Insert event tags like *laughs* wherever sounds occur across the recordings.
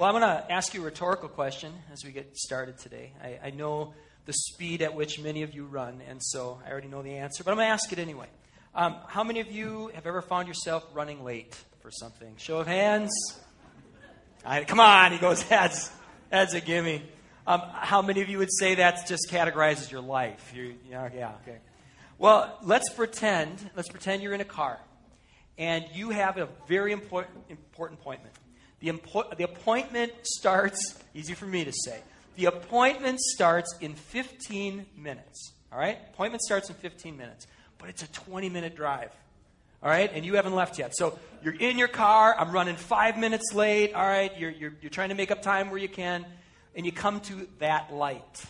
Well, I'm going to ask you a rhetorical question as we get started today. I, I, know the speed at which many of you run, and so I already know the answer, but I'm going to ask it anyway. Um, how many of you have ever found yourself running late for something? Show of hands. I, come on, he goes, that's, that's a gimme. Um, how many of you would say that just categorizes your life? You, yeah, yeah, okay. Well, let's pretend, let's pretend you're in a car and you have a very important, important appointment. The, impo- the appointment starts, easy for me to say, the appointment starts in 15 minutes. All right? Appointment starts in 15 minutes, but it's a 20 minute drive. All right? And you haven't left yet. So you're in your car. I'm running five minutes late. All right? You're, you're, you're trying to make up time where you can. And you come to that light.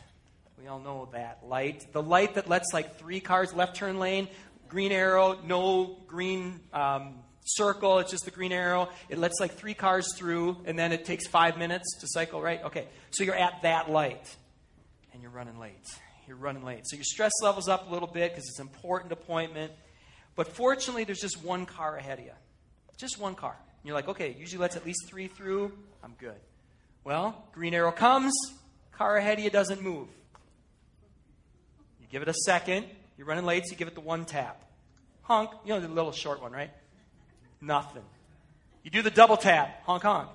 We all know that light. The light that lets like three cars left turn lane, green arrow, no green um, circle. It's just the green arrow. It lets like three cars through, and then it takes five minutes to cycle, right? Okay. So you're at that light, and you're running late. You're running late. So your stress level's up a little bit because it's an important appointment. But fortunately, there's just one car ahead of you. Just one car. And you're like, okay, usually lets at least three through. I'm good. Well, green arrow comes, car ahead of you doesn't move. You give it a second. You're running late, so you give it the one tap. Honk. You know the little short one, right? Nothing. You do the double tap. Honk, honk.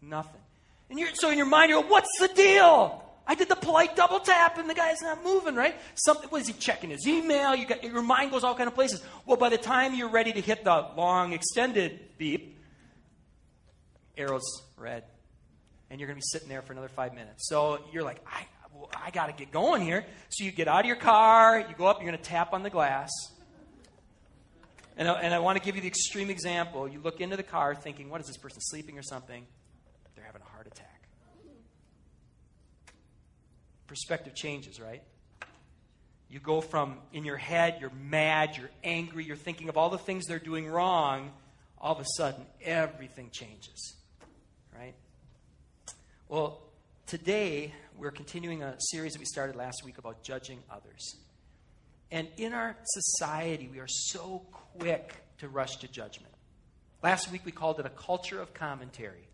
Nothing. And you're, so in your mind, you're like, what's the deal? I did the polite double tap and the guy's not moving, right? Something, what is he checking his email? You got, your mind goes all kind of places. Well, by the time you're ready to hit the long extended beep, arrow's red. And you're going to be sitting there for another five minutes. So you're like, I, I got to get going here. So you get out of your car, you go up, you're going to tap on the glass. And I, and I want to give you the extreme example. You look into the car thinking, what is this person sleeping or something? They're having a heart attack. Perspective changes, right? You go from in your head, you're mad, you're angry, you're thinking of all the things they're doing wrong. All of a sudden, everything changes, right? Well, today we're continuing a series that we started last week about judging others. And in our society, we are so quick to rush to judgment. Last week, we called it a culture of commentary.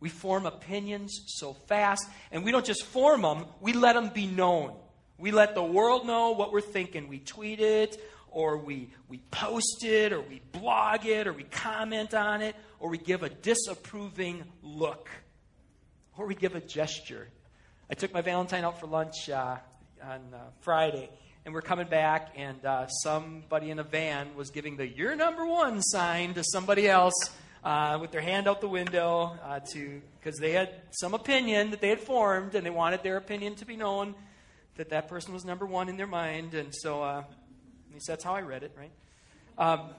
We form opinions so fast, and we don't just form them, we let them be known. We let the world know what we're thinking. We tweet it, or we, we post it, or we blog it, or we comment on it, or we give a disapproving look, or we give a gesture. I took my Valentine out for lunch uh, on uh, Friday, and we're coming back, and uh, somebody in a van was giving the "You're number one" sign to somebody else uh, with their hand out the window uh, to because they had some opinion that they had formed, and they wanted their opinion to be known that that person was number one in their mind, and so uh, at least that's how I read it, right? Um,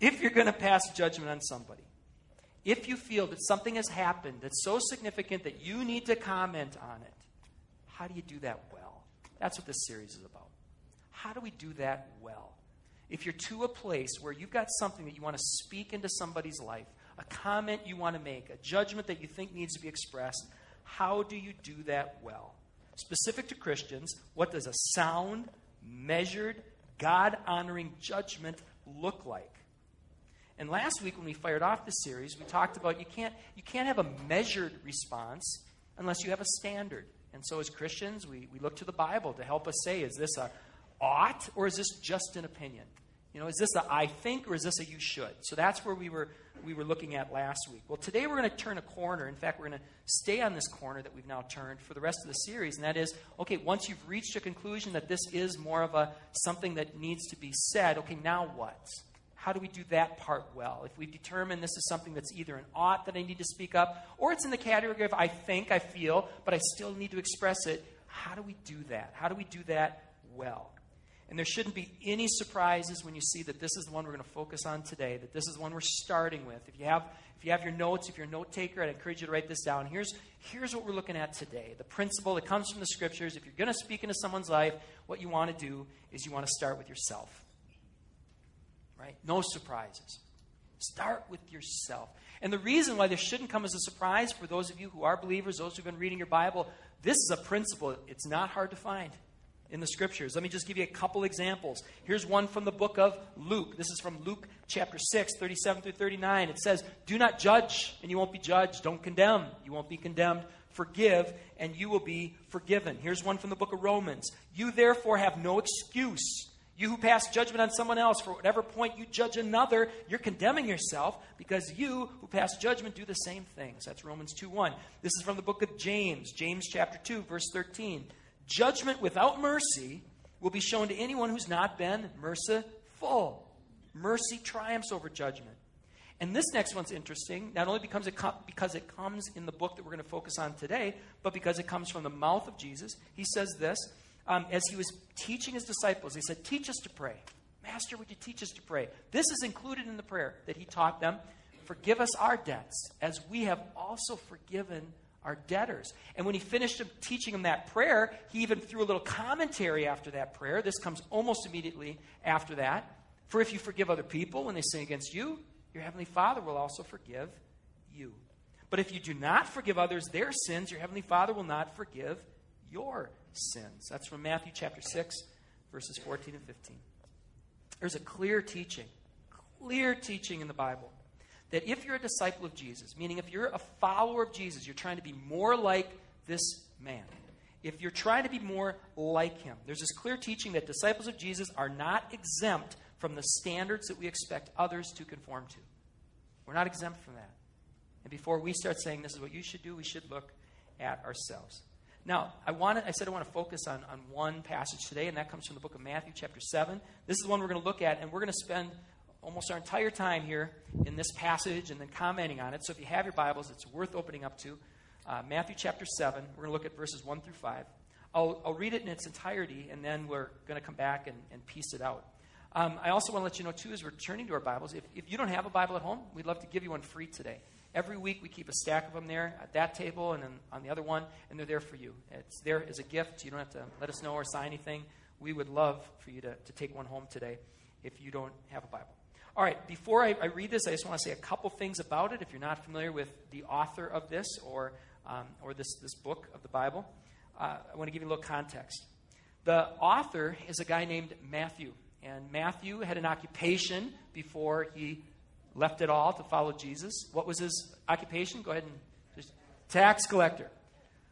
if you're going to pass judgment on somebody, if you feel that something has happened that's so significant that you need to comment on it, how do you do that well? That's what this series is about. How do we do that well? If you're to a place where you've got something that you want to speak into somebody's life, a comment you want to make, a judgment that you think needs to be expressed, how do you do that well? Specific to Christians, what does a sound, measured, God honoring judgment look like? And last week, when we fired off the series, we talked about you can't, you can't have a measured response unless you have a standard. And so, as Christians, we, we look to the Bible to help us say, is this a, ought or is this just an opinion? You know, is this a I think or is this a you should? So that's where we were we were looking at last week. Well, today we're going to turn a corner. In fact, we're going to stay on this corner that we've now turned for the rest of the series, and that is, okay, once you've reached a conclusion that this is more of a something that needs to be said, okay, now what? How do we do that part well? If we determine this is something that's either an ought that I need to speak up, or it's in the category of I think, I feel, but I still need to express it, how do we do that? How do we do that well? And there shouldn't be any surprises when you see that this is the one we're going to focus on today, that this is the one we're starting with. If you have, if you have your notes, if you're a note taker, I'd encourage you to write this down. Here's, here's what we're looking at today the principle that comes from the scriptures. If you're going to speak into someone's life, what you want to do is you want to start with yourself. Right? No surprises. Start with yourself. And the reason why this shouldn't come as a surprise for those of you who are believers, those who've been reading your Bible, this is a principle. It's not hard to find. In the scriptures. Let me just give you a couple examples. Here's one from the book of Luke. This is from Luke chapter 6, 37 through 39. It says, Do not judge, and you won't be judged. Don't condemn, you won't be condemned. Forgive, and you will be forgiven. Here's one from the book of Romans. You therefore have no excuse. You who pass judgment on someone else, for whatever point you judge another, you're condemning yourself because you who pass judgment do the same things. That's Romans 2 1. This is from the book of James, James chapter 2, verse 13. Judgment without mercy will be shown to anyone who's not been merciful. Mercy triumphs over judgment. And this next one's interesting, not only becomes because it comes in the book that we're going to focus on today, but because it comes from the mouth of Jesus. He says this um, as he was teaching his disciples. He said, Teach us to pray. Master, would you teach us to pray? This is included in the prayer that he taught them. Forgive us our debts, as we have also forgiven our debtors. And when he finished teaching them that prayer, he even threw a little commentary after that prayer. This comes almost immediately after that. For if you forgive other people when they sin against you, your heavenly Father will also forgive you. But if you do not forgive others their sins, your heavenly Father will not forgive your sins. That's from Matthew chapter 6, verses 14 and 15. There's a clear teaching, clear teaching in the Bible that if you're a disciple of Jesus, meaning if you're a follower of Jesus, you're trying to be more like this man. If you're trying to be more like him, there's this clear teaching that disciples of Jesus are not exempt from the standards that we expect others to conform to. We're not exempt from that. And before we start saying this is what you should do, we should look at ourselves. Now, I, wanted, I said I want to focus on, on one passage today, and that comes from the book of Matthew, chapter 7. This is the one we're going to look at, and we're going to spend almost our entire time here in this passage and then commenting on it. So if you have your Bibles, it's worth opening up to. Uh, Matthew chapter 7, we're going to look at verses 1 through 5. I'll, I'll read it in its entirety, and then we're going to come back and, and piece it out. Um, I also want to let you know, too, as we're turning to our Bibles, if, if you don't have a Bible at home, we'd love to give you one free today. Every week we keep a stack of them there at that table and then on the other one, and they're there for you. It's there as a gift. You don't have to let us know or sign anything. We would love for you to, to take one home today if you don't have a Bible. All right, before I, I read this, I just want to say a couple things about it if you're not familiar with the author of this or, um, or this, this book of the Bible. Uh, I want to give you a little context. The author is a guy named Matthew, and Matthew had an occupation before he left it all to follow Jesus. What was his occupation? Go ahead and just tax collector.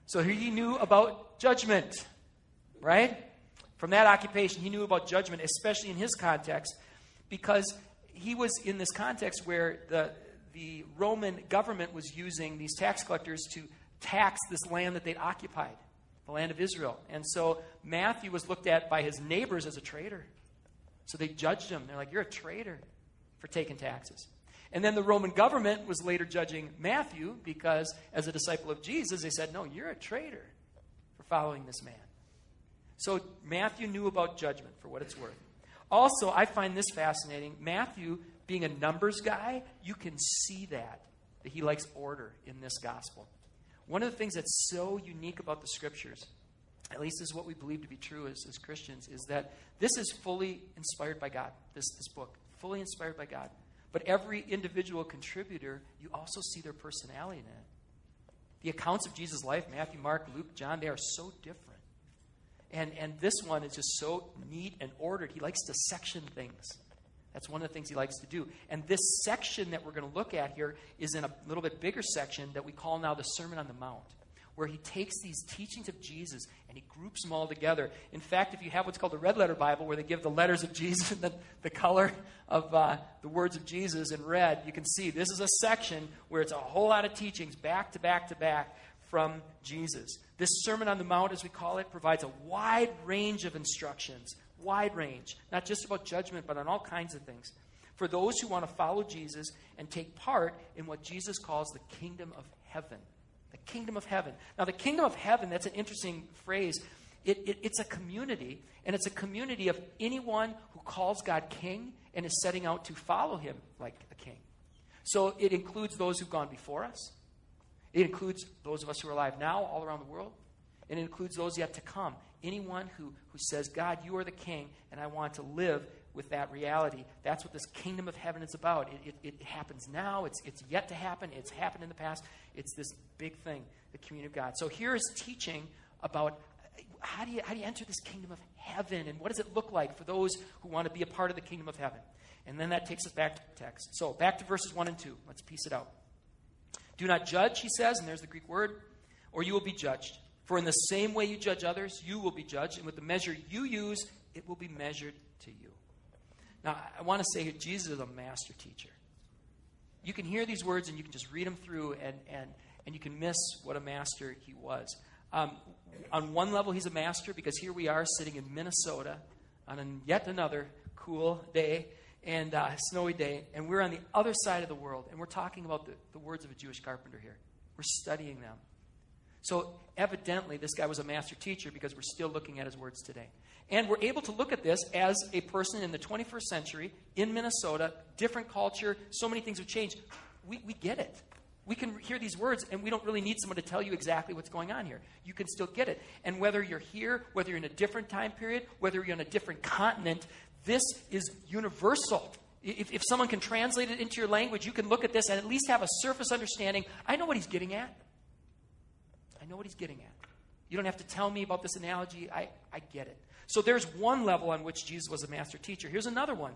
So he knew about judgment, right? From that occupation, he knew about judgment, especially in his context, because he was in this context where the, the Roman government was using these tax collectors to tax this land that they'd occupied, the land of Israel. And so Matthew was looked at by his neighbors as a traitor. So they judged him. They're like, You're a traitor for taking taxes. And then the Roman government was later judging Matthew because, as a disciple of Jesus, they said, No, you're a traitor for following this man. So Matthew knew about judgment for what it's worth. Also, I find this fascinating. Matthew, being a numbers guy, you can see that, that he likes order in this gospel. One of the things that's so unique about the scriptures, at least is what we believe to be true as, as Christians, is that this is fully inspired by God, this, this book, fully inspired by God. But every individual contributor, you also see their personality in it. The accounts of Jesus' life, Matthew, Mark, Luke, John, they are so different. And, and this one is just so neat and ordered. He likes to section things. That's one of the things he likes to do. And this section that we're going to look at here is in a little bit bigger section that we call now the Sermon on the Mount where he takes these teachings of Jesus and he groups them all together. In fact, if you have what's called the red letter Bible, where they give the letters of Jesus *laughs* and the, the color of uh, the words of Jesus in red, you can see this is a section where it's a whole lot of teachings back to back to back from Jesus. This Sermon on the Mount, as we call it, provides a wide range of instructions. Wide range. Not just about judgment, but on all kinds of things. For those who want to follow Jesus and take part in what Jesus calls the kingdom of heaven the kingdom of heaven. Now, the kingdom of heaven, that's an interesting phrase. It, it, it's a community, and it's a community of anyone who calls God king and is setting out to follow him like a king. So it includes those who've gone before us, it includes those of us who are alive now all around the world, and it includes those yet to come. Anyone who, who says, God, you are the king, and I want to live with that reality. That's what this kingdom of heaven is about. It, it, it, happens now, it's, it's yet to happen, it's happened in the past. It's this big thing, the community of God. So here is teaching about uh, how do you, how do you enter this kingdom of heaven? And what does it look like for those who want to be a part of the kingdom of heaven? And then that takes us back to the text. So back to verses 1 and 2. Let's piece it out. Do not judge, he says, and there's the Greek word, or you will be judged. For in the same way you judge others, you will be judged, and with the measure you use, it will be measured to you. Now, I want to say here, Jesus is a master teacher. You can hear these words and you can just read them through, and, and, and you can miss what a master he was. Um, on one level, he's a master because here we are sitting in Minnesota on an, yet another cool day and uh, snowy day, and we're on the other side of the world, and we're talking about the, the words of a Jewish carpenter here. We're studying them. So, evidently, this guy was a master teacher because we're still looking at his words today. And we're able to look at this as a person in the 21st century in Minnesota, different culture, so many things have changed. We, we get it. We can hear these words, and we don't really need someone to tell you exactly what's going on here. You can still get it. And whether you're here, whether you're in a different time period, whether you're on a different continent, this is universal. If, if someone can translate it into your language, you can look at this and at least have a surface understanding. I know what he's getting at. I know what he's getting at. You don't have to tell me about this analogy. I, I get it. So there's one level on which Jesus was a master teacher. Here's another one.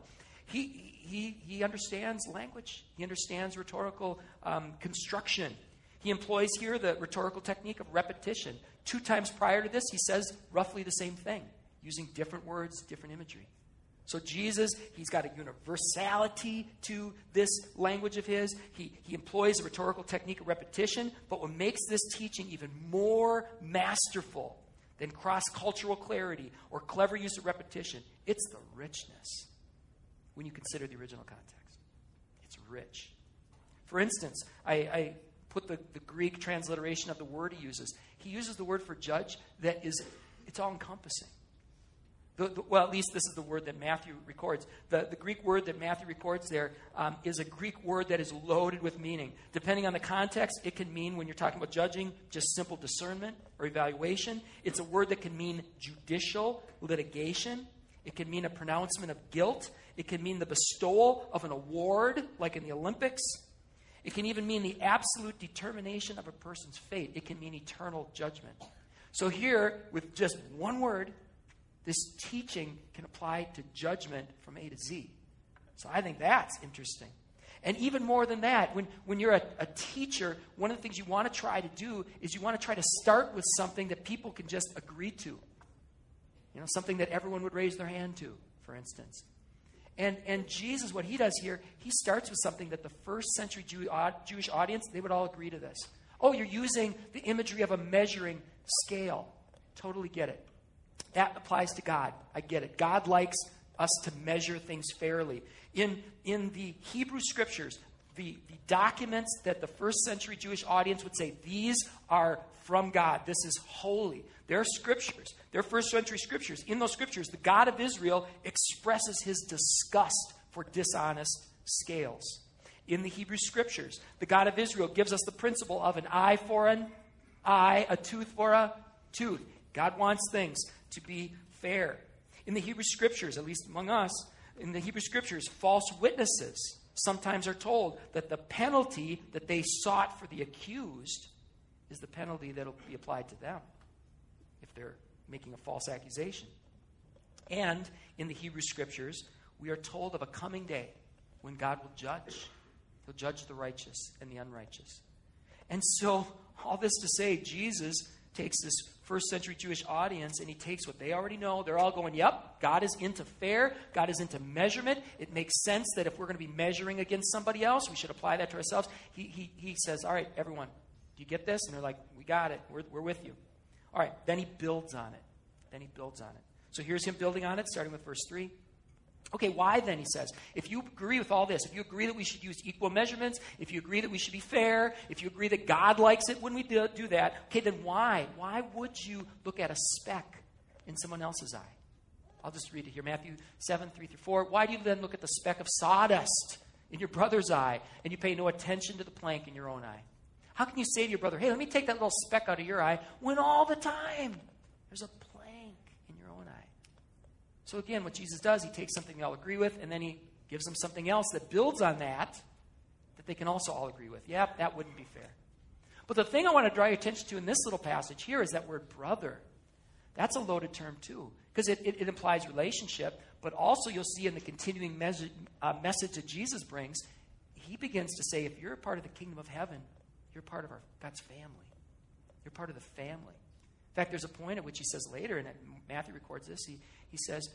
He, he, he understands language, he understands rhetorical um, construction. He employs here the rhetorical technique of repetition. Two times prior to this, he says roughly the same thing, using different words, different imagery. So Jesus, he's got a universality to this language of his. He, he employs a rhetorical technique of repetition, but what makes this teaching even more masterful than cross cultural clarity or clever use of repetition, it's the richness when you consider the original context. It's rich. For instance, I, I put the, the Greek transliteration of the word he uses. He uses the word for judge that is, it's all encompassing. The, the, well, at least this is the word that Matthew records. The, the Greek word that Matthew records there um, is a Greek word that is loaded with meaning. Depending on the context, it can mean, when you're talking about judging, just simple discernment or evaluation. It's a word that can mean judicial litigation. It can mean a pronouncement of guilt. It can mean the bestowal of an award, like in the Olympics. It can even mean the absolute determination of a person's fate. It can mean eternal judgment. So, here, with just one word, this teaching can apply to judgment from A to Z. So I think that's interesting. And even more than that, when, when you're a, a teacher, one of the things you want to try to do is you want to try to start with something that people can just agree to. You know, something that everyone would raise their hand to, for instance. And, and Jesus, what he does here, he starts with something that the first century Jew, Jewish audience, they would all agree to this. Oh, you're using the imagery of a measuring scale. Totally get it. That applies to God. I get it. God likes us to measure things fairly. In, in the Hebrew scriptures, the, the documents that the first century Jewish audience would say, these are from God. This is holy. They're scriptures. They're first century scriptures. In those scriptures, the God of Israel expresses his disgust for dishonest scales. In the Hebrew scriptures, the God of Israel gives us the principle of an eye for an eye, a tooth for a tooth. God wants things to be fair. In the Hebrew scriptures, at least among us, in the Hebrew scriptures, false witnesses sometimes are told that the penalty that they sought for the accused is the penalty that will be applied to them if they're making a false accusation. And in the Hebrew scriptures, we are told of a coming day when God will judge. He'll judge the righteous and the unrighteous. And so, all this to say, Jesus takes this first century Jewish audience and he takes what they already know. They're all going, yep, God is into fair, God is into measurement. It makes sense that if we're going to be measuring against somebody else, we should apply that to ourselves. He, he, he says, all right, everyone, do you get this? And they're like, we got it, we're, we're with you. All right, then he builds on it. Then he builds on it. So here's him building on it, starting with verse 3. Okay, why then, he says, if you agree with all this, if you agree that we should use equal measurements, if you agree that we should be fair, if you agree that God likes it when we do, do that, okay, then why? Why would you look at a speck in someone else's eye? I'll just read it here Matthew 7, 3 through 4. Why do you then look at the speck of sawdust in your brother's eye and you pay no attention to the plank in your own eye? How can you say to your brother, hey, let me take that little speck out of your eye when all the time there's a so again, what Jesus does, he takes something they all agree with, and then he gives them something else that builds on that, that they can also all agree with. Yeah, that wouldn't be fair. But the thing I want to draw your attention to in this little passage here is that word brother. That's a loaded term, too, because it, it, it, implies relationship, but also you'll see in the continuing mes- uh, message that Jesus brings, he begins to say, if you're a part of the kingdom of heaven, you're part of our, God's family. You're part of the family. Fact, there's a point at which he says later, and Matthew records this, he, he says,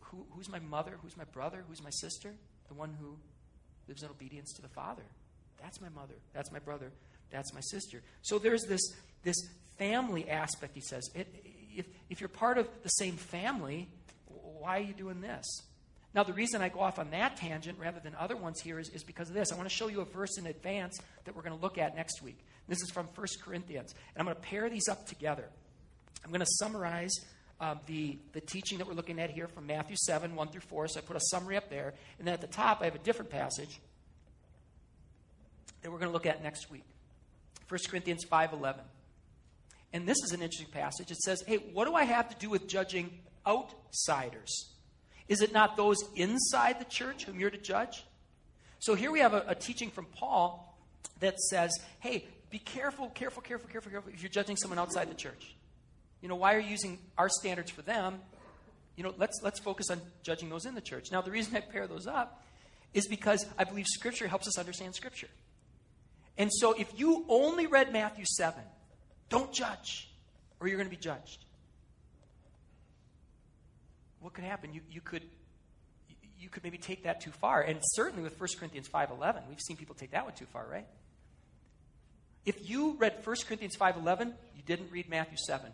Who, Who's my mother? Who's my brother? Who's my sister? The one who lives in obedience to the Father. That's my mother. That's my brother. That's my sister. So there's this, this family aspect, he says. It, if, if you're part of the same family, why are you doing this? Now, the reason I go off on that tangent rather than other ones here is, is because of this. I want to show you a verse in advance that we're going to look at next week. This is from 1 Corinthians. And I'm going to pair these up together. I'm going to summarize um, the, the teaching that we're looking at here from Matthew 7, 1 through 4. So I put a summary up there. And then at the top, I have a different passage that we're going to look at next week 1 Corinthians 5.11. And this is an interesting passage. It says, hey, what do I have to do with judging outsiders? Is it not those inside the church whom you're to judge? So here we have a, a teaching from Paul that says, hey, be careful, careful, careful, careful, careful if you're judging someone outside the church. You know, why are you using our standards for them? You know, let's, let's focus on judging those in the church. Now, the reason I pair those up is because I believe Scripture helps us understand Scripture. And so if you only read Matthew 7, don't judge, or you're going to be judged. What could happen? You, you could you could maybe take that too far. And certainly with 1 Corinthians 5.11, we've seen people take that one too far, right? If you read 1 Corinthians 5.11, you didn't read Matthew 7,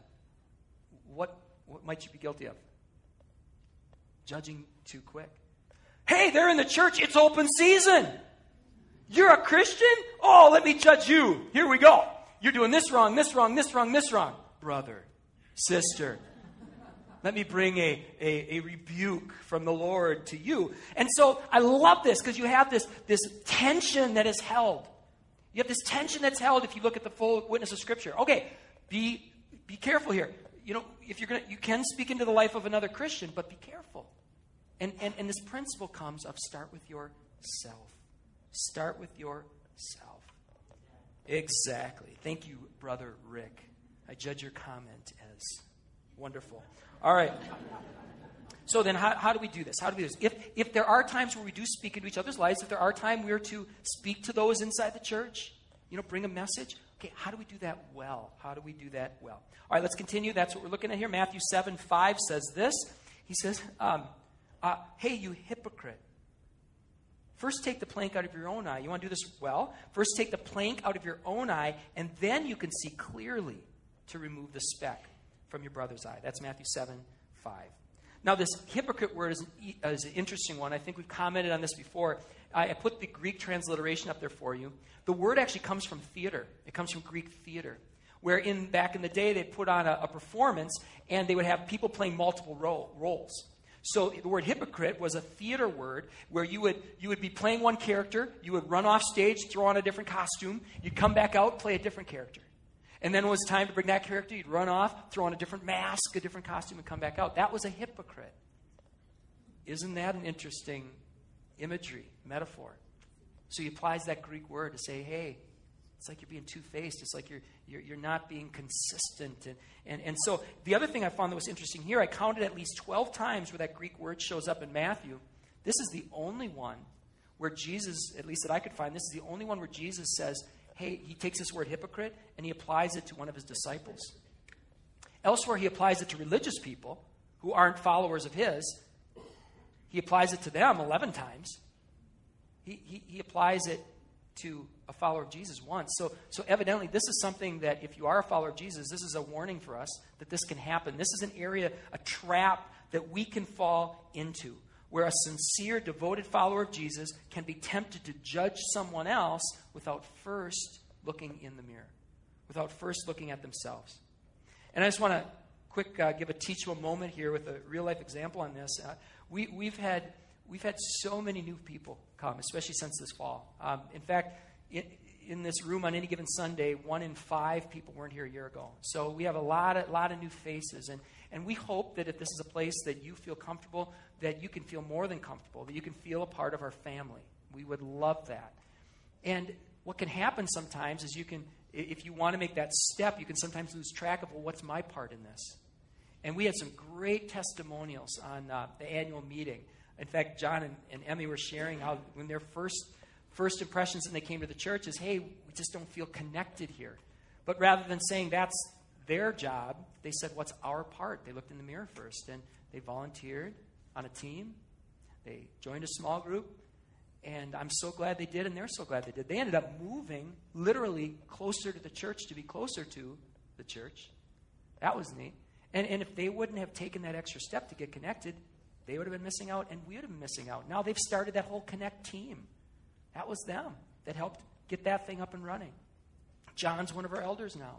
what, what might you be guilty of? Judging too quick. Hey, they're in the church. It's open season. You're a Christian? Oh, let me judge you. Here we go. You're doing this wrong, this wrong, this wrong, this wrong. Brother, sister, let me bring a, a, a, rebuke from the Lord to you. And so I love this because you have this, this tension that is held. You have this tension that's held if you look at the full witness of Scripture. Okay, be, be careful here. You know, if you're gonna, you can speak into the life of another Christian, but be careful. And, and, and this principle comes of start with yourself. Start with yourself. Exactly. Thank you, Brother Rick. I judge your comment as wonderful. All right. So then, how, how do we do this? How do we do this? If, if there are times where we do speak into each other's lives, if there are times we are to speak to those inside the church, you know, bring a message, okay, how do we do that well? How do we do that well? All right, let's continue. That's what we're looking at here. Matthew 7 5 says this. He says, um, uh, Hey, you hypocrite. First, take the plank out of your own eye. You want to do this well? First, take the plank out of your own eye, and then you can see clearly to remove the speck from your brother's eye. That's Matthew 7 5. Now, this hypocrite word is an, uh, is an interesting one. I think we've commented on this before. I, I put the Greek transliteration up there for you. The word actually comes from theater, it comes from Greek theater where in back in the day they put on a, a, performance and they would have people playing multiple role, roles so the word hypocrite was a theater word where you would, you would be playing one character, you would run off stage, throw on a different costume, you'd come back out, play a different character. And then when it was time to bring that character, you'd run off, throw on a different mask, a different costume, and come back out. That was a hypocrite. Isn't that an interesting imagery, metaphor? So he applies that Greek word to say, hey, it's like you're being two faced. It's like you're, you're, you're not being consistent. And, and, and so the other thing I found that was interesting here, I counted at least 12 times where that Greek word shows up in Matthew. This is the only one where Jesus, at least that I could find, this is the only one where Jesus says, hey, he takes this word hypocrite and he applies it to one of his disciples. Elsewhere, he applies it to religious people who aren't followers of his. He applies it to them 11 times. He, he, he applies it to a follower of Jesus once. So, so evidently, this is something that if you are a follower of Jesus, this is a warning for us that this can happen. This is an area, a trap that we can fall into, where a sincere, devoted follower of Jesus can be tempted to judge someone else without first looking in the mirror, without first looking at themselves. And I just want to quick uh, give a teachable moment here with a real life example on this. Uh, we, we've had we've had so many new people come, especially since this fall. Um, in fact, in, this room on any given Sunday, one in five people weren't here a year ago. So we have a lot of, lot of new faces. And, and we hope that if this is a place that you feel comfortable, that you can feel more than comfortable, that you can feel a part of our family. We would love that. And what can happen sometimes is you can, if you want to make that step, you can sometimes lose track of, well, what's my part in this? And we had some great testimonials on uh, the annual meeting. In fact, John and, and Emmy were sharing how when their first first impressions when they came to the church is, hey, we just don't feel connected here. But rather than saying that's their job, they said, what's our part? They looked in the mirror first and they volunteered on a team. They joined a small group. And I'm so glad they did, and they're so glad they did. They ended up moving literally closer to the church to be closer to the church. That was neat. And, and if they wouldn't have taken that extra step to get connected, they would have been missing out, and we would have been missing out. Now they've started that whole Connect team. That was them that helped get that thing up and running. John's one of our elders now.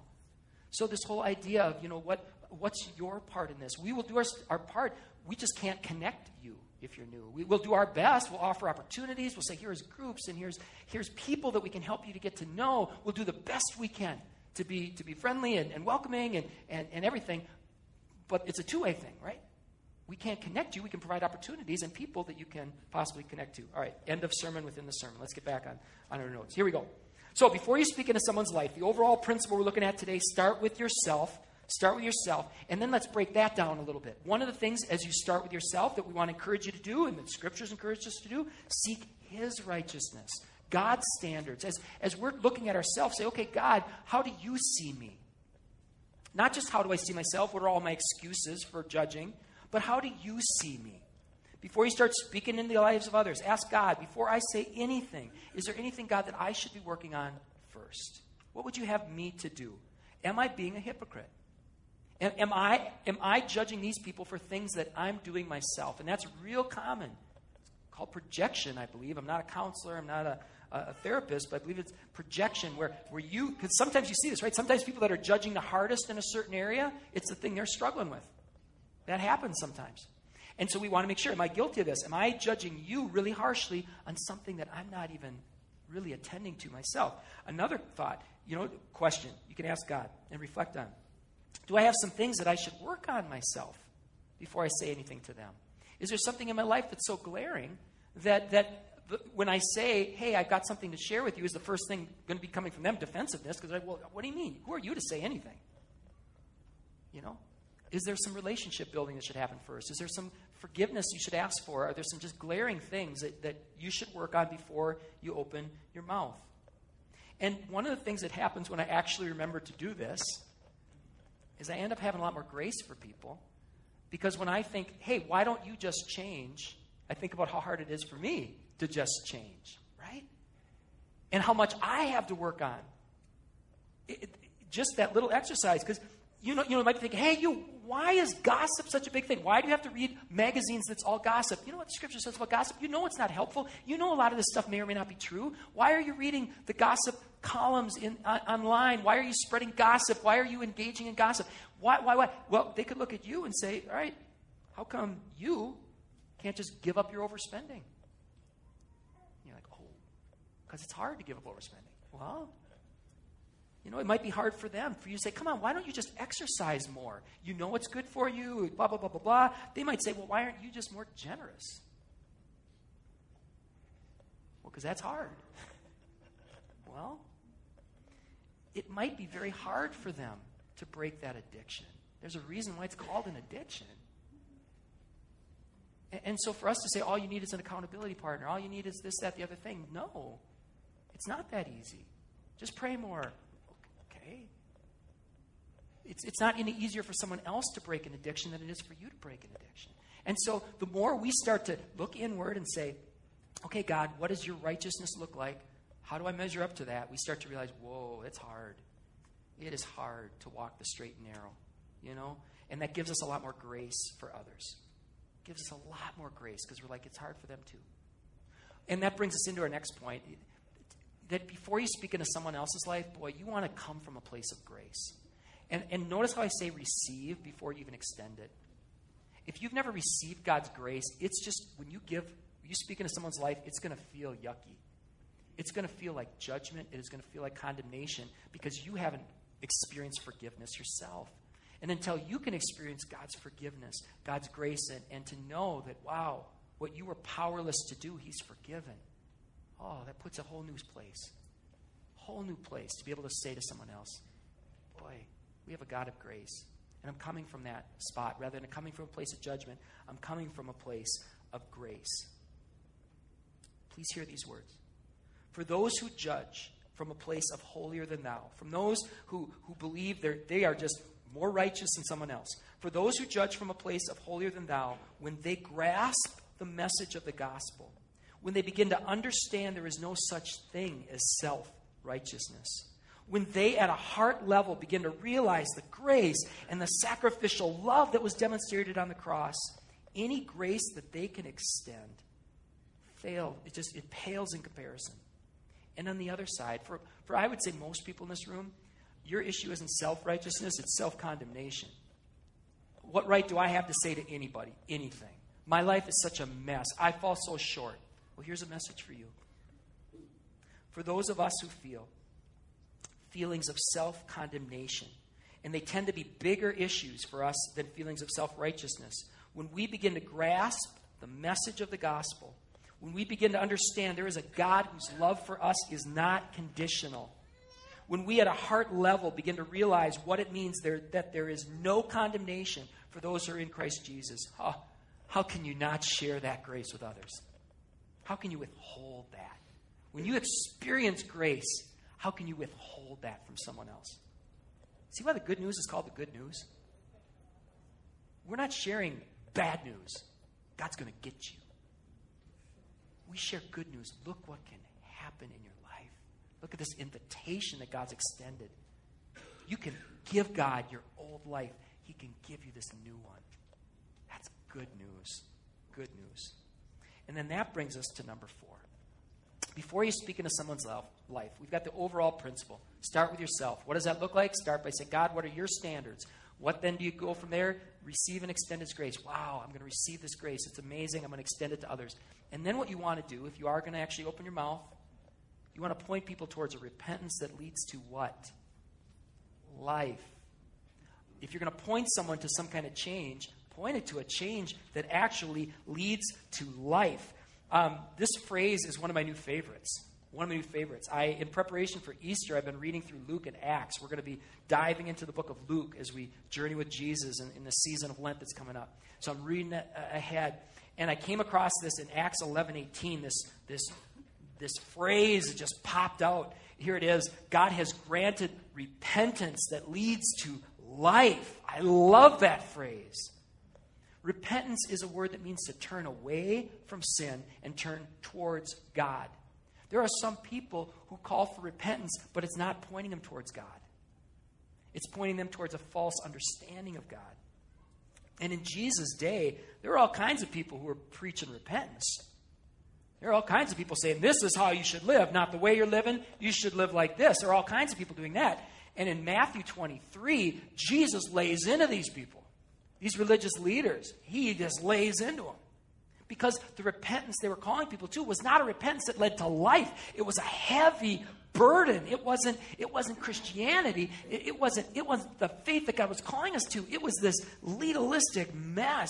So this whole idea of, you know, what what's your part in this? We will do our, our part. We just can't connect you if you're new. We will do our best. We'll offer opportunities. We'll say, here's groups and here's here's people that we can help you to get to know. We'll do the best we can to be to be friendly and, and welcoming and, and, and everything. But it's a two-way thing, right? We can't connect you. We can provide opportunities and people that you can possibly connect to. All right, end of sermon within the sermon. Let's get back on, on our notes. Here we go. So, before you speak into someone's life, the overall principle we're looking at today start with yourself. Start with yourself, and then let's break that down a little bit. One of the things as you start with yourself that we want to encourage you to do, and the scriptures encourage us to do, seek His righteousness, God's standards. As, as we're looking at ourselves, say, okay, God, how do you see me? Not just how do I see myself, what are all my excuses for judging, but how do you see me? Before you start speaking in the lives of others, ask God, before I say anything, is there anything, God, that I should be working on first? What would you have me to do? Am I being a hypocrite? Am, am, I, am I judging these people for things that I'm doing myself? And that's real common. It's called projection, I believe. I'm not a counselor, I'm not a, a therapist, but I believe it's projection where, where you, because sometimes you see this, right? Sometimes people that are judging the hardest in a certain area, it's the thing they're struggling with. That happens sometimes. And so we want to make sure am I guilty of this? Am I judging you really harshly on something that I'm not even really attending to myself? Another thought, you know, question you can ask God and reflect on. Do I have some things that I should work on myself before I say anything to them? Is there something in my life that's so glaring that, that when I say, hey, I've got something to share with you, is the first thing going to be coming from them defensiveness? Because, I'm well, what do you mean? Who are you to say anything? You know? Is there some relationship building that should happen first? Is there some forgiveness you should ask for? Are there some just glaring things that, that you should work on before you open your mouth? And one of the things that happens when I actually remember to do this is I end up having a lot more grace for people because when I think, hey, why don't you just change? I think about how hard it is for me to just change, right? And how much I have to work on. It, it, just that little exercise because you know, you know, might be thinking, hey, you, why is gossip such a big thing? Why do you have to read magazines that's all gossip? You know what the scripture says about gossip? You know it's not helpful. You know a lot of this stuff may or may not be true. Why are you reading the gossip columns in, uh, online? Why are you spreading gossip? Why are you engaging in gossip? Why, why, why? Well, they could look at you and say, all right, how come you can't just give up your overspending? And you're like, oh, because it's hard to give up overspending. Well, you know, it might be hard for them for you to say, come on, why don't you just exercise more? You know what's good for you, blah, blah, blah, blah, blah. They might say, well, why aren't you just more generous? Well, because that's hard. *laughs* well, it might be very hard for them to break that addiction. There's a reason why it's called an addiction. And so for us to say, all you need is an accountability partner, all you need is this, that, the other thing, no, it's not that easy. Just pray more, it's, it's not any easier for someone else to break an addiction than it is for you to break an addiction. And so the more we start to look inward and say, okay, God, what does your righteousness look like? How do I measure up to that? We start to realize, whoa, it's hard. It is hard to walk the straight and narrow, you know? And that gives us a lot more grace for others. It gives us a lot more grace because we're like, it's hard for them too. And that brings us into our next point that before you speak into someone else's life, boy, you want to come from a place of grace. And, and notice how I say receive before you even extend it. If you've never received God's grace, it's just when you give, you speak into someone's life, it's going to feel yucky. It's going to feel like judgment. It is going to feel like condemnation because you haven't experienced forgiveness yourself. And until you can experience God's forgiveness, God's grace, and, and to know that, wow, what you were powerless to do, He's forgiven. Oh, that puts a whole new place. Whole new place to be able to say to someone else, boy, we have a God of grace. And I'm coming from that spot. Rather than coming from a place of judgment, I'm coming from a place of grace. Please hear these words. For those who judge from a place of holier than thou, from those who, who believe they are just more righteous than someone else, for those who judge from a place of holier than thou, when they grasp the message of the gospel, when they begin to understand there is no such thing as self righteousness, when they at a heart level begin to realize the grace and the sacrificial love that was demonstrated on the cross, any grace that they can extend fail. It just it pales in comparison. And on the other side, for, for I would say most people in this room, your issue isn't self righteousness, it's self condemnation. What right do I have to say to anybody anything? My life is such a mess. I fall so short. Well, here's a message for you. For those of us who feel feelings of self condemnation, and they tend to be bigger issues for us than feelings of self righteousness, when we begin to grasp the message of the gospel, when we begin to understand there is a God whose love for us is not conditional, when we at a heart level begin to realize what it means there, that there is no condemnation for those who are in Christ Jesus, oh, how can you not share that grace with others? How can you withhold that? When you experience grace, how can you withhold that from someone else? See why the good news is called the good news? We're not sharing bad news. God's going to get you. We share good news. Look what can happen in your life. Look at this invitation that God's extended. You can give God your old life, He can give you this new one. That's good news. Good news. And then that brings us to number four. Before you speak into someone's life, we've got the overall principle. Start with yourself. What does that look like? Start by saying, God, what are your standards? What then do you go from there? Receive and extend His grace. Wow, I'm going to receive this grace. It's amazing. I'm going to extend it to others. And then what you want to do, if you are going to actually open your mouth, you want to point people towards a repentance that leads to what? Life. If you're going to point someone to some kind of change, point it to a change that actually leads to life. Um, this phrase is one of my new favorites. One of my new favorites. I, in preparation for Easter, I've been reading through Luke and Acts. We're going to be diving into the book of Luke as we journey with Jesus in, in the season of Lent that's coming up. So I'm reading it ahead, and I came across this in Acts 11:18. This this this phrase just popped out. Here it is. God has granted repentance that leads to life. I love that phrase. Repentance is a word that means to turn away from sin and turn towards God. There are some people who call for repentance, but it's not pointing them towards God. It's pointing them towards a false understanding of God. And in Jesus' day, there were all kinds of people who were preaching repentance. There are all kinds of people saying, This is how you should live, not the way you're living. You should live like this. There are all kinds of people doing that. And in Matthew 23, Jesus lays into these people these religious leaders. He just lays into them. Because the repentance they were calling people to was not a repentance that led to life. It was a heavy burden. It wasn't, it wasn't Christianity. It, it, wasn't, it wasn't the faith that God was calling us to. It was this legalistic mess.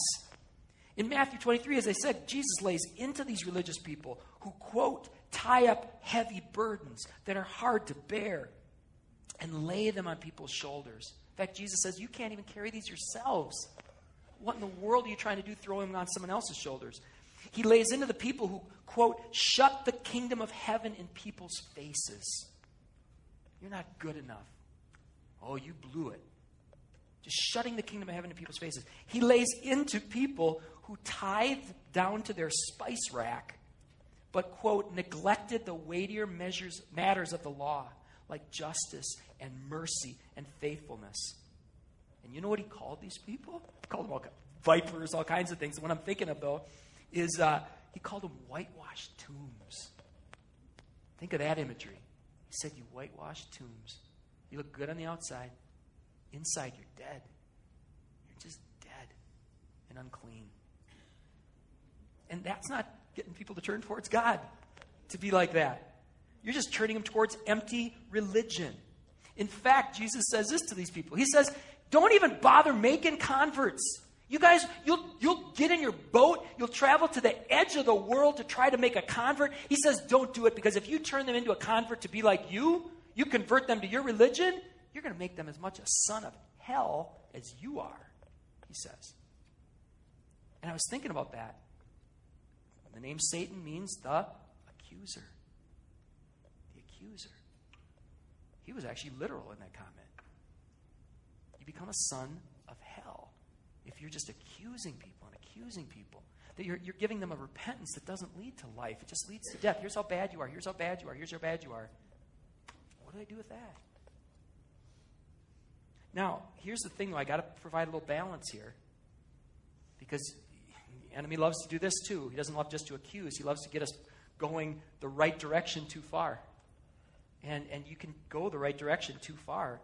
In Matthew 23, as I said, Jesus lays into these religious people who, quote, tie up heavy burdens that are hard to bear and lay them on people's shoulders. In fact, Jesus says, You can't even carry these yourselves. What in the world are you trying to do throwing on someone else's shoulders? He lays into the people who, quote, shut the kingdom of heaven in people's faces. You're not good enough. Oh, you blew it. Just shutting the kingdom of heaven in people's faces. He lays into people who tithe down to their spice rack, but, quote, neglected the weightier measures, matters of the law, like justice and mercy and faithfulness. And you know what he called these people? He called them all vipers, all kinds of things. And what I'm thinking of, though, is uh, he called them whitewashed tombs. Think of that imagery. He said, You whitewashed tombs. You look good on the outside. Inside, you're dead. You're just dead and unclean. And that's not getting people to turn towards God to be like that. You're just turning them towards empty religion. In fact, Jesus says this to these people. He says, don't even bother making converts. You guys, you'll, you'll get in your boat, you'll travel to the edge of the world to try to make a convert. He says, don't do it because if you turn them into a convert to be like you, you convert them to your religion, you're going to make them as much a son of hell as you are, he says. And I was thinking about that. The name Satan means the accuser. The accuser. He was actually literal in that comment. You become a son of hell if you're just accusing people and accusing people. That you're, you're giving them a repentance that doesn't lead to life, it just leads to death. Here's how bad you are. Here's how bad you are. Here's how bad you are. What do I do with that? Now, here's the thing, though. I got to provide a little balance here. Because the enemy loves to do this too. He doesn't love just to accuse, he loves to get us going the right direction too far. And, and you can go the right direction too far.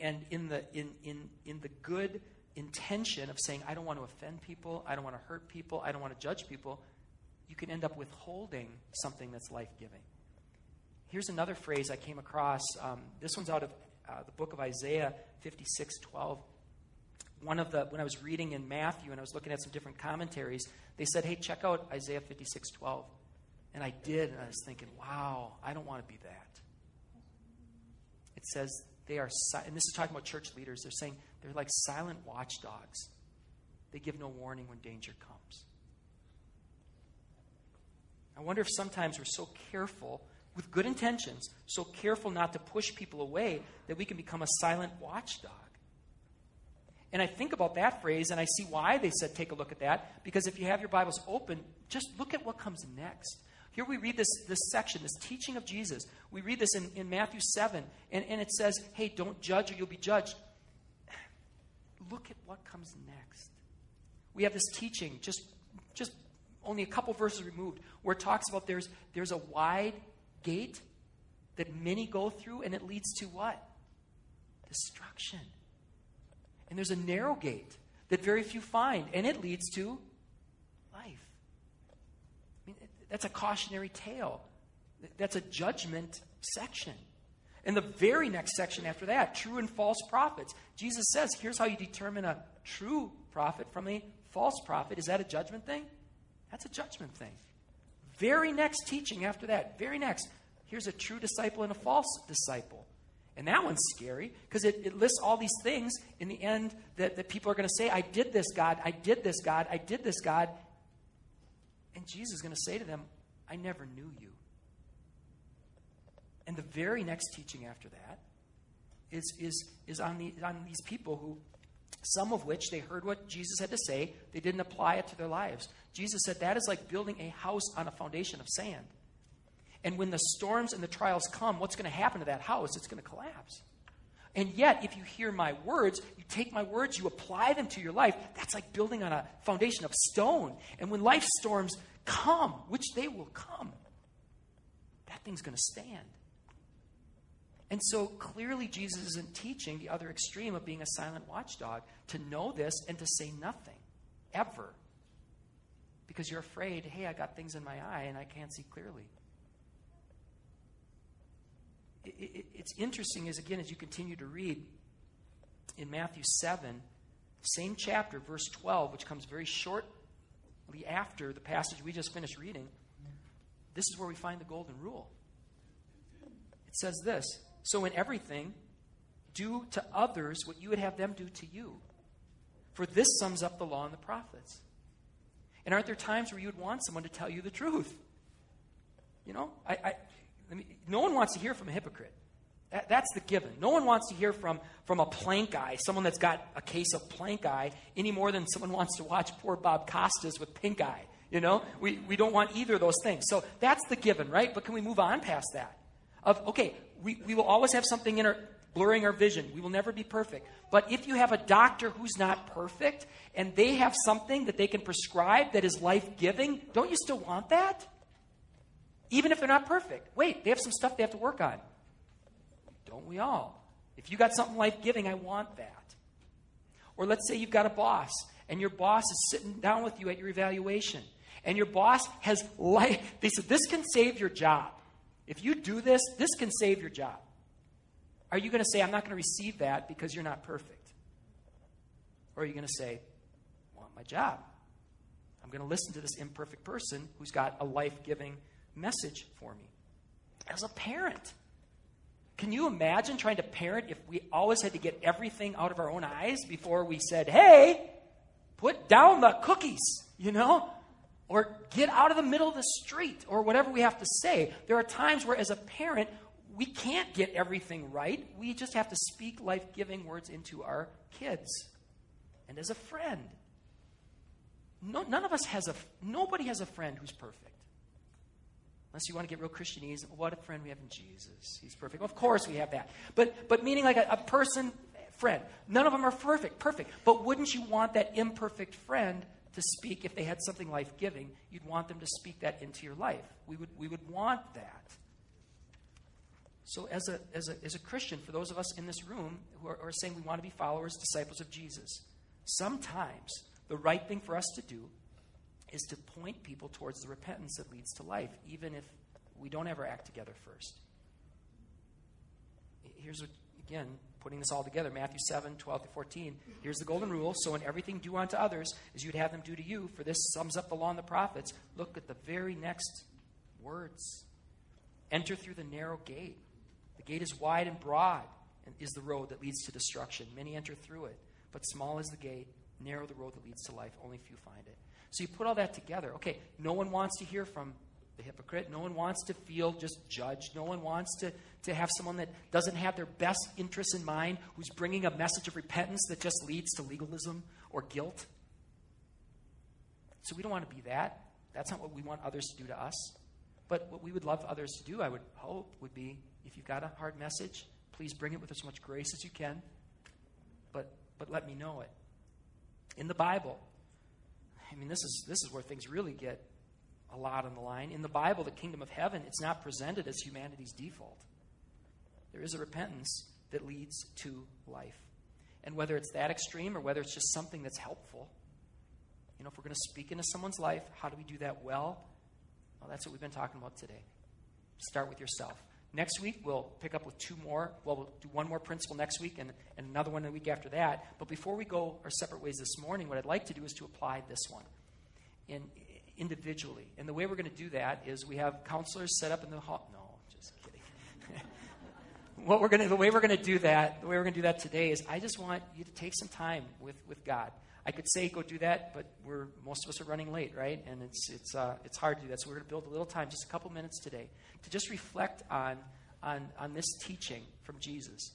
And in the, in, in, in the good intention of saying, I don't want to offend people, I don't want to hurt people, I don't want to judge people, you can end up withholding something that's life giving. Here's another phrase I came across. Um, this one's out of uh, the book of Isaiah 56 12. One of the, when I was reading in Matthew and I was looking at some different commentaries, they said, hey, check out Isaiah 56 12. And I did, and I was thinking, wow, I don't want to be that. It says they are, and this is talking about church leaders, they're saying they're like silent watchdogs. They give no warning when danger comes. I wonder if sometimes we're so careful with good intentions, so careful not to push people away that we can become a silent watchdog. And I think about that phrase and I see why they said take a look at that. Because if you have your Bibles open, just look at what comes next. Here we read this, this section, this teaching of Jesus. We read this in, in Matthew 7, and, and it says, hey, don't judge or you'll be judged. Look at what comes next. We have this teaching, just, just only a couple verses removed, where it talks about there's, there's a wide gate that many go through, and it leads to what? Destruction. And there's a narrow gate that very few find, and it leads to life. I mean, that's a cautionary tale. That's a judgment section. And the very next section after that, true and false prophets. Jesus says, here's how you determine a true prophet from a false prophet. Is that a judgment thing? That's a judgment thing. Very next teaching after that, very next, here's a true disciple and a false disciple. And that one's scary because it, it, lists all these things in the end that, that people are going to say, I did this, God, I did this, God, I did this, God. And Jesus is going to say to them, I never knew you. And the very next teaching after that is, is, is on, the, on these people who, some of which they heard what Jesus had to say, they didn't apply it to their lives. Jesus said that is like building a house on a foundation of sand. And when the storms and the trials come, what's going to happen to that house? It's going to collapse. And yet, if you hear my words, you take my words, you apply them to your life, that's like building on a foundation of stone. And when life storms come, which they will come, that thing's going to stand. And so clearly, Jesus isn't teaching the other extreme of being a silent watchdog to know this and to say nothing, ever because you're afraid, hey, I got things in my eye and I can't see clearly. It, it, it's interesting as, again, as you continue to read in Matthew 7, same chapter, verse 12, which comes very shortly after the passage we just finished reading, this is where we find the golden rule. It says this So, in everything, do to others what you would have them do to you. For this sums up the law and the prophets. And aren't there times where you would want someone to tell you the truth? You know, I, I, me, no one wants to hear from a hypocrite. That, that's the given. No one wants to hear from, from a plank eye, someone that's got a case of plank eye, any more than someone wants to watch poor Bob Costas with pink eye. You know, we, we don't want either of those things. So that's the given, right? But can we move on past that? Of, okay, we, we will always have something in our, blurring our vision. We will never be perfect. But if you have a doctor who's not perfect and they have something that they can prescribe that is life giving, don't you still want that? Even if they're not perfect. Wait, they have some stuff they have to work on. Don't we all? If you got something life giving, I want that. Or let's say you've got a boss and your boss is sitting down with you at your evaluation and your boss has life. They said, This can save your job. If you do this, this can save your job. Are you going to say, I'm not going to receive that because you're not perfect? Or are you going to say, I want my job? I'm going to listen to this imperfect person who's got a life giving message for me. As a parent, Can you imagine trying to parent if we always had to get everything out of our own eyes before we said, hey, put down the cookies, you know? Or get out of the middle of the street, or whatever we have to say. There are times where, as a parent, we can't get everything right. We just have to speak life giving words into our kids. And as a friend, no, none of us has a, nobody has a friend who's perfect. Unless you want to get real Christianese, what a friend we have in Jesus. He's perfect. Of course we have that. But, but meaning like a, a person, friend. None of them are perfect, perfect. But wouldn't you want that imperfect friend to speak if they had something life giving? You'd want them to speak that into your life. We would, we would want that. So, as a, as, a, as a Christian, for those of us in this room who are, are saying we want to be followers, disciples of Jesus, sometimes the right thing for us to do is to point people towards the repentance that leads to life, even if we don't ever act together first. Here's what, again, putting this all together Matthew 7, 12 to 14. Here's the golden rule. So, in everything do unto others as you'd have them do to you, for this sums up the law and the prophets. Look at the very next words Enter through the narrow gate. The gate is wide and broad, and is the road that leads to destruction. Many enter through it, but small is the gate, narrow the road that leads to life. Only few find it. So you put all that together. Okay, no one wants to hear from the hypocrite. No one wants to feel just judged. No one wants to, to have someone that doesn't have their best interests in mind, who's bringing a message of repentance that just leads to legalism or guilt. So we don't want to be that. That's not what we want others to do to us. But what we would love others to do, I would hope, would be if you've got a hard message, please bring it with as much grace as you can. But, but let me know it. In the Bible, I mean, this is, this is where things really get a lot on the line. In the Bible, the kingdom of heaven, it's not presented as humanity's default. There is a repentance that leads to life. And whether it's that extreme or whether it's just something that's helpful, you know, if we're going to speak into someone's life, how do we do that well? Well, that's what we've been talking about today. Start with yourself. Next week, we'll pick up with two more. Well, we'll do one more principle next week and, and another one the week after that. But before we go our separate ways this morning, what I'd like to do is to apply this one in, individually. And the way we're going to do that is we have counselors set up in the hall. No, just kidding. *laughs* what we're going to, the way we're going to do that, the way we're going to do that today is I just want you to take some time with, with God. I could say go do that, but we're most of us are running late, right? And it's it's uh, it's hard to do that. So we're going to build a little time, just a couple minutes today, to just reflect on, on, on this teaching from Jesus.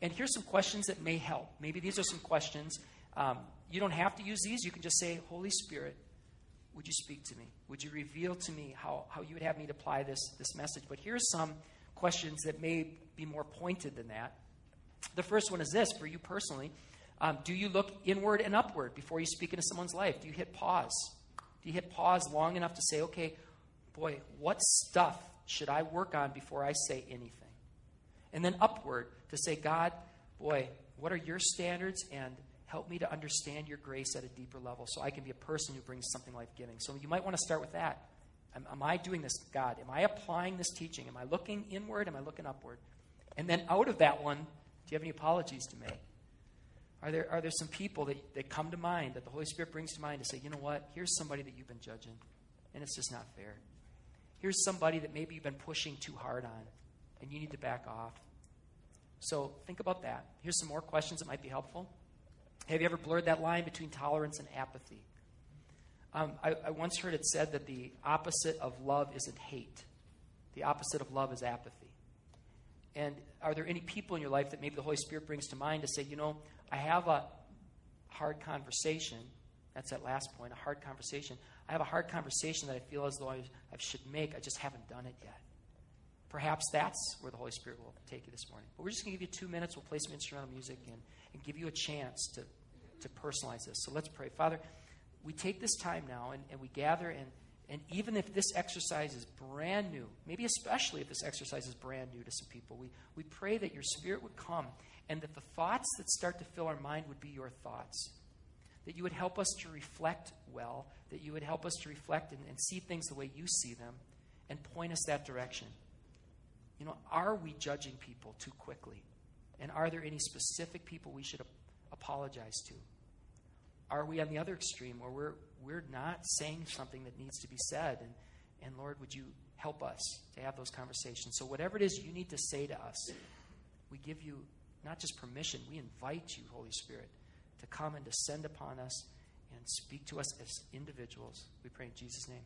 And here's some questions that may help. Maybe these are some questions. Um, you don't have to use these. You can just say, Holy Spirit, would you speak to me? Would you reveal to me how, how you would have me to apply this, this message? But here's some questions that may be more pointed than that. The first one is this for you personally um, Do you look inward and upward before you speak into someone's life? Do you hit pause? Do you hit pause long enough to say, okay, boy, what stuff should I work on before I say anything? And then upward to say, God, boy, what are your standards? And help me to understand your grace at a deeper level so I can be a person who brings something life giving. So you might want to start with that. Am, am, I doing this, God? Am I applying this teaching? Am I looking inward? Am I looking upward? And then out of that one, do you have any apologies to make? Are there, are there some people that, that come to mind, that the Holy Spirit brings to mind to say, you know what? Here's somebody that you've been judging, and it's just not fair. Here's somebody that maybe you've been pushing too hard on, and you need to back off. So think about that. Here's some more questions that might be helpful. Have you ever blurred that line between tolerance and apathy? Um, I, I once heard it said that the opposite of love isn't hate, the opposite of love is apathy. And are there any people in your life that maybe the Holy Spirit brings to mind to say, you know, I have a hard conversation. That's that last point, a hard conversation. I have a hard conversation that I feel as though I, I should make. I just haven't done it yet. Perhaps that's where the Holy Spirit will take you this morning. But we're just going to give you two minutes. We'll play some instrumental music and, and give you a chance to, to personalize this. So let's pray. Father, we take this time now and, and we gather, and, and even if this exercise is brand new, maybe especially if this exercise is brand new to some people, we, we pray that your Spirit would come and that the thoughts that start to fill our mind would be your thoughts that you would help us to reflect well, that you would help us to reflect and, and see things the way you see them, and point us that direction. You know, are we judging people too quickly? And are there any specific people we should ap- apologize to? Are we on the other extreme where we're, we're not saying something that needs to be said? And, and Lord, would you help us to have those conversations? So, whatever it is you need to say to us, we give you not just permission, we invite you, Holy Spirit, to come and descend upon us and speak to us as individuals. We pray in Jesus' name.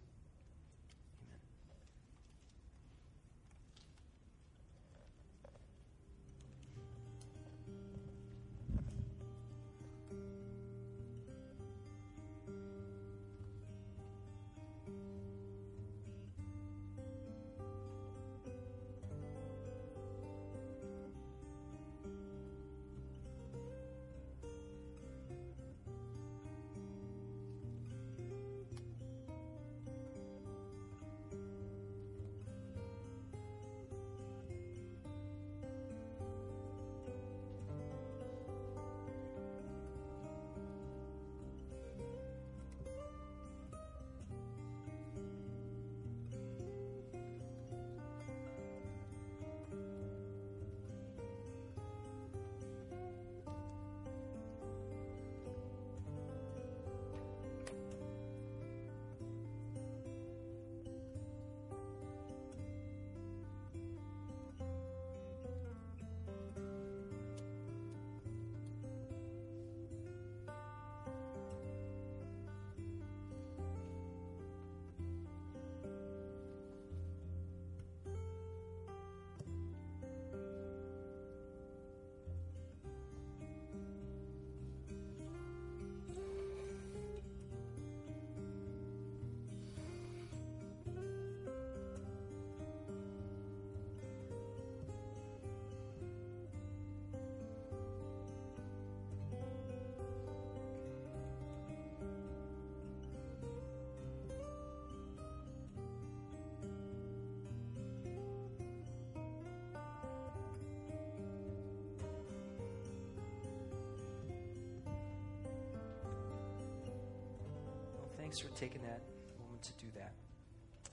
Thanks for taking that moment to do that.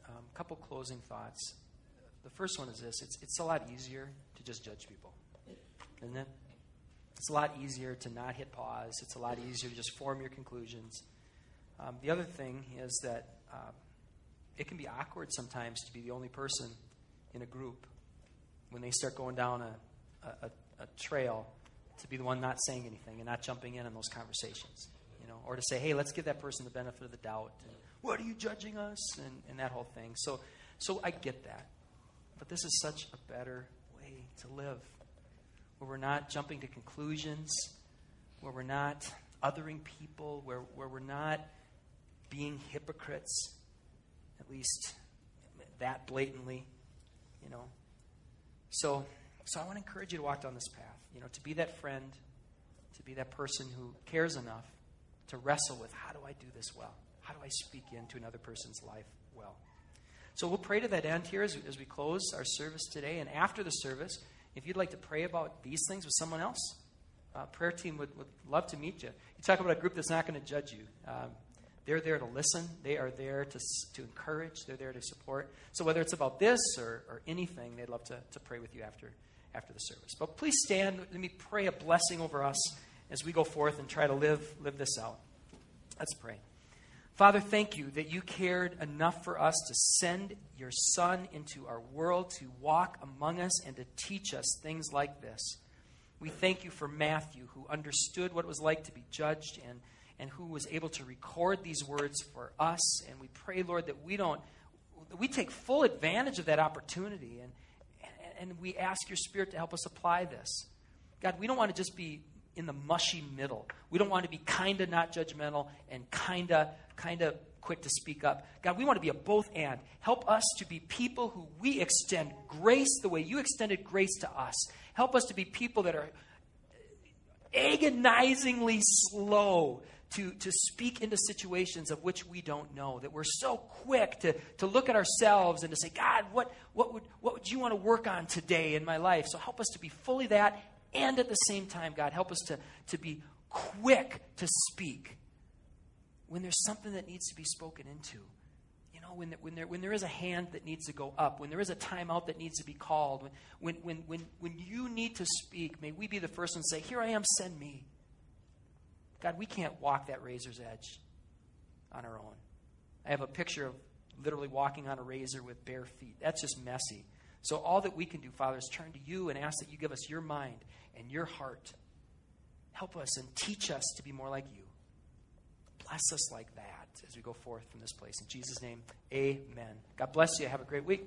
A um, couple closing thoughts. The first one is this it's, it's a lot easier to just judge people, isn't it? It's a lot easier to not hit pause. It's a lot easier to just form your conclusions. Um, the other thing is that uh, it can be awkward sometimes to be the only person in a group when they start going down a, a, a trail to be the one not saying anything and not jumping in on those conversations you know, or to say, hey, let's give that person the benefit of the doubt. And, what are you judging us? And, and that whole thing. So, so I get that. But this is such a better way to live, where we're not jumping to conclusions, where we're not othering people, where, where we're not being hypocrites, at least that blatantly, you know. So, so I want to encourage you to walk down this path, you know, to be that friend, to be that person who cares enough to wrestle with how do I do this well? How do I speak into another person's life well? So we'll pray to that end here as, as we close our service today. And after the service, if you'd like to pray about these things with someone else, uh, prayer team would, would love to meet you. You talk about a group that's not going to judge you. Um, they're there to listen. They are there to, to encourage. They're there to support. So whether it's about this or, or anything, they'd love to, to pray with you after, after the service. But please stand. Let me pray a blessing over us as we go forth and try to live, live this out. Let's pray. Father, thank you that you cared enough for us to send your Son into our world to walk among us and to teach us things like this. We thank you for Matthew, who understood what it was like to be judged and, and who was able to record these words for us. And we pray, Lord, that we don't, that we take full advantage of that opportunity and, and, and we ask your Spirit to help us apply this. God, we don't want to just be in the mushy middle. We don't want to be kind of not judgmental and kind of kind of quick to speak up. God, we want to be a both and. Help us to be people who we extend grace the way you extended grace to us. Help us to be people that are agonizingly slow to, to speak into situations of which we don't know. That we're so quick to, to look at ourselves and to say, God, what, what, would, what would you want to work on today in my life? So help us to be fully that and at the same time, God, help us to, to be quick to speak when there's something that needs to be spoken into. You know, when, when, there, when there is a hand that needs to go up, when there is a timeout that needs to be called, when, when, when, when you need to speak, may we be the first one to say, Here I am, send me. God, we can't walk that razor's edge on our own. I have a picture of literally walking on a razor with bare feet. That's just messy. So all that we can do, Father, is turn to you and ask that you give us your mind and your heart. Help us and teach us to be more like you. Bless us like that as we go forth from this place. In Jesus' name, amen. God bless you. Have a great week.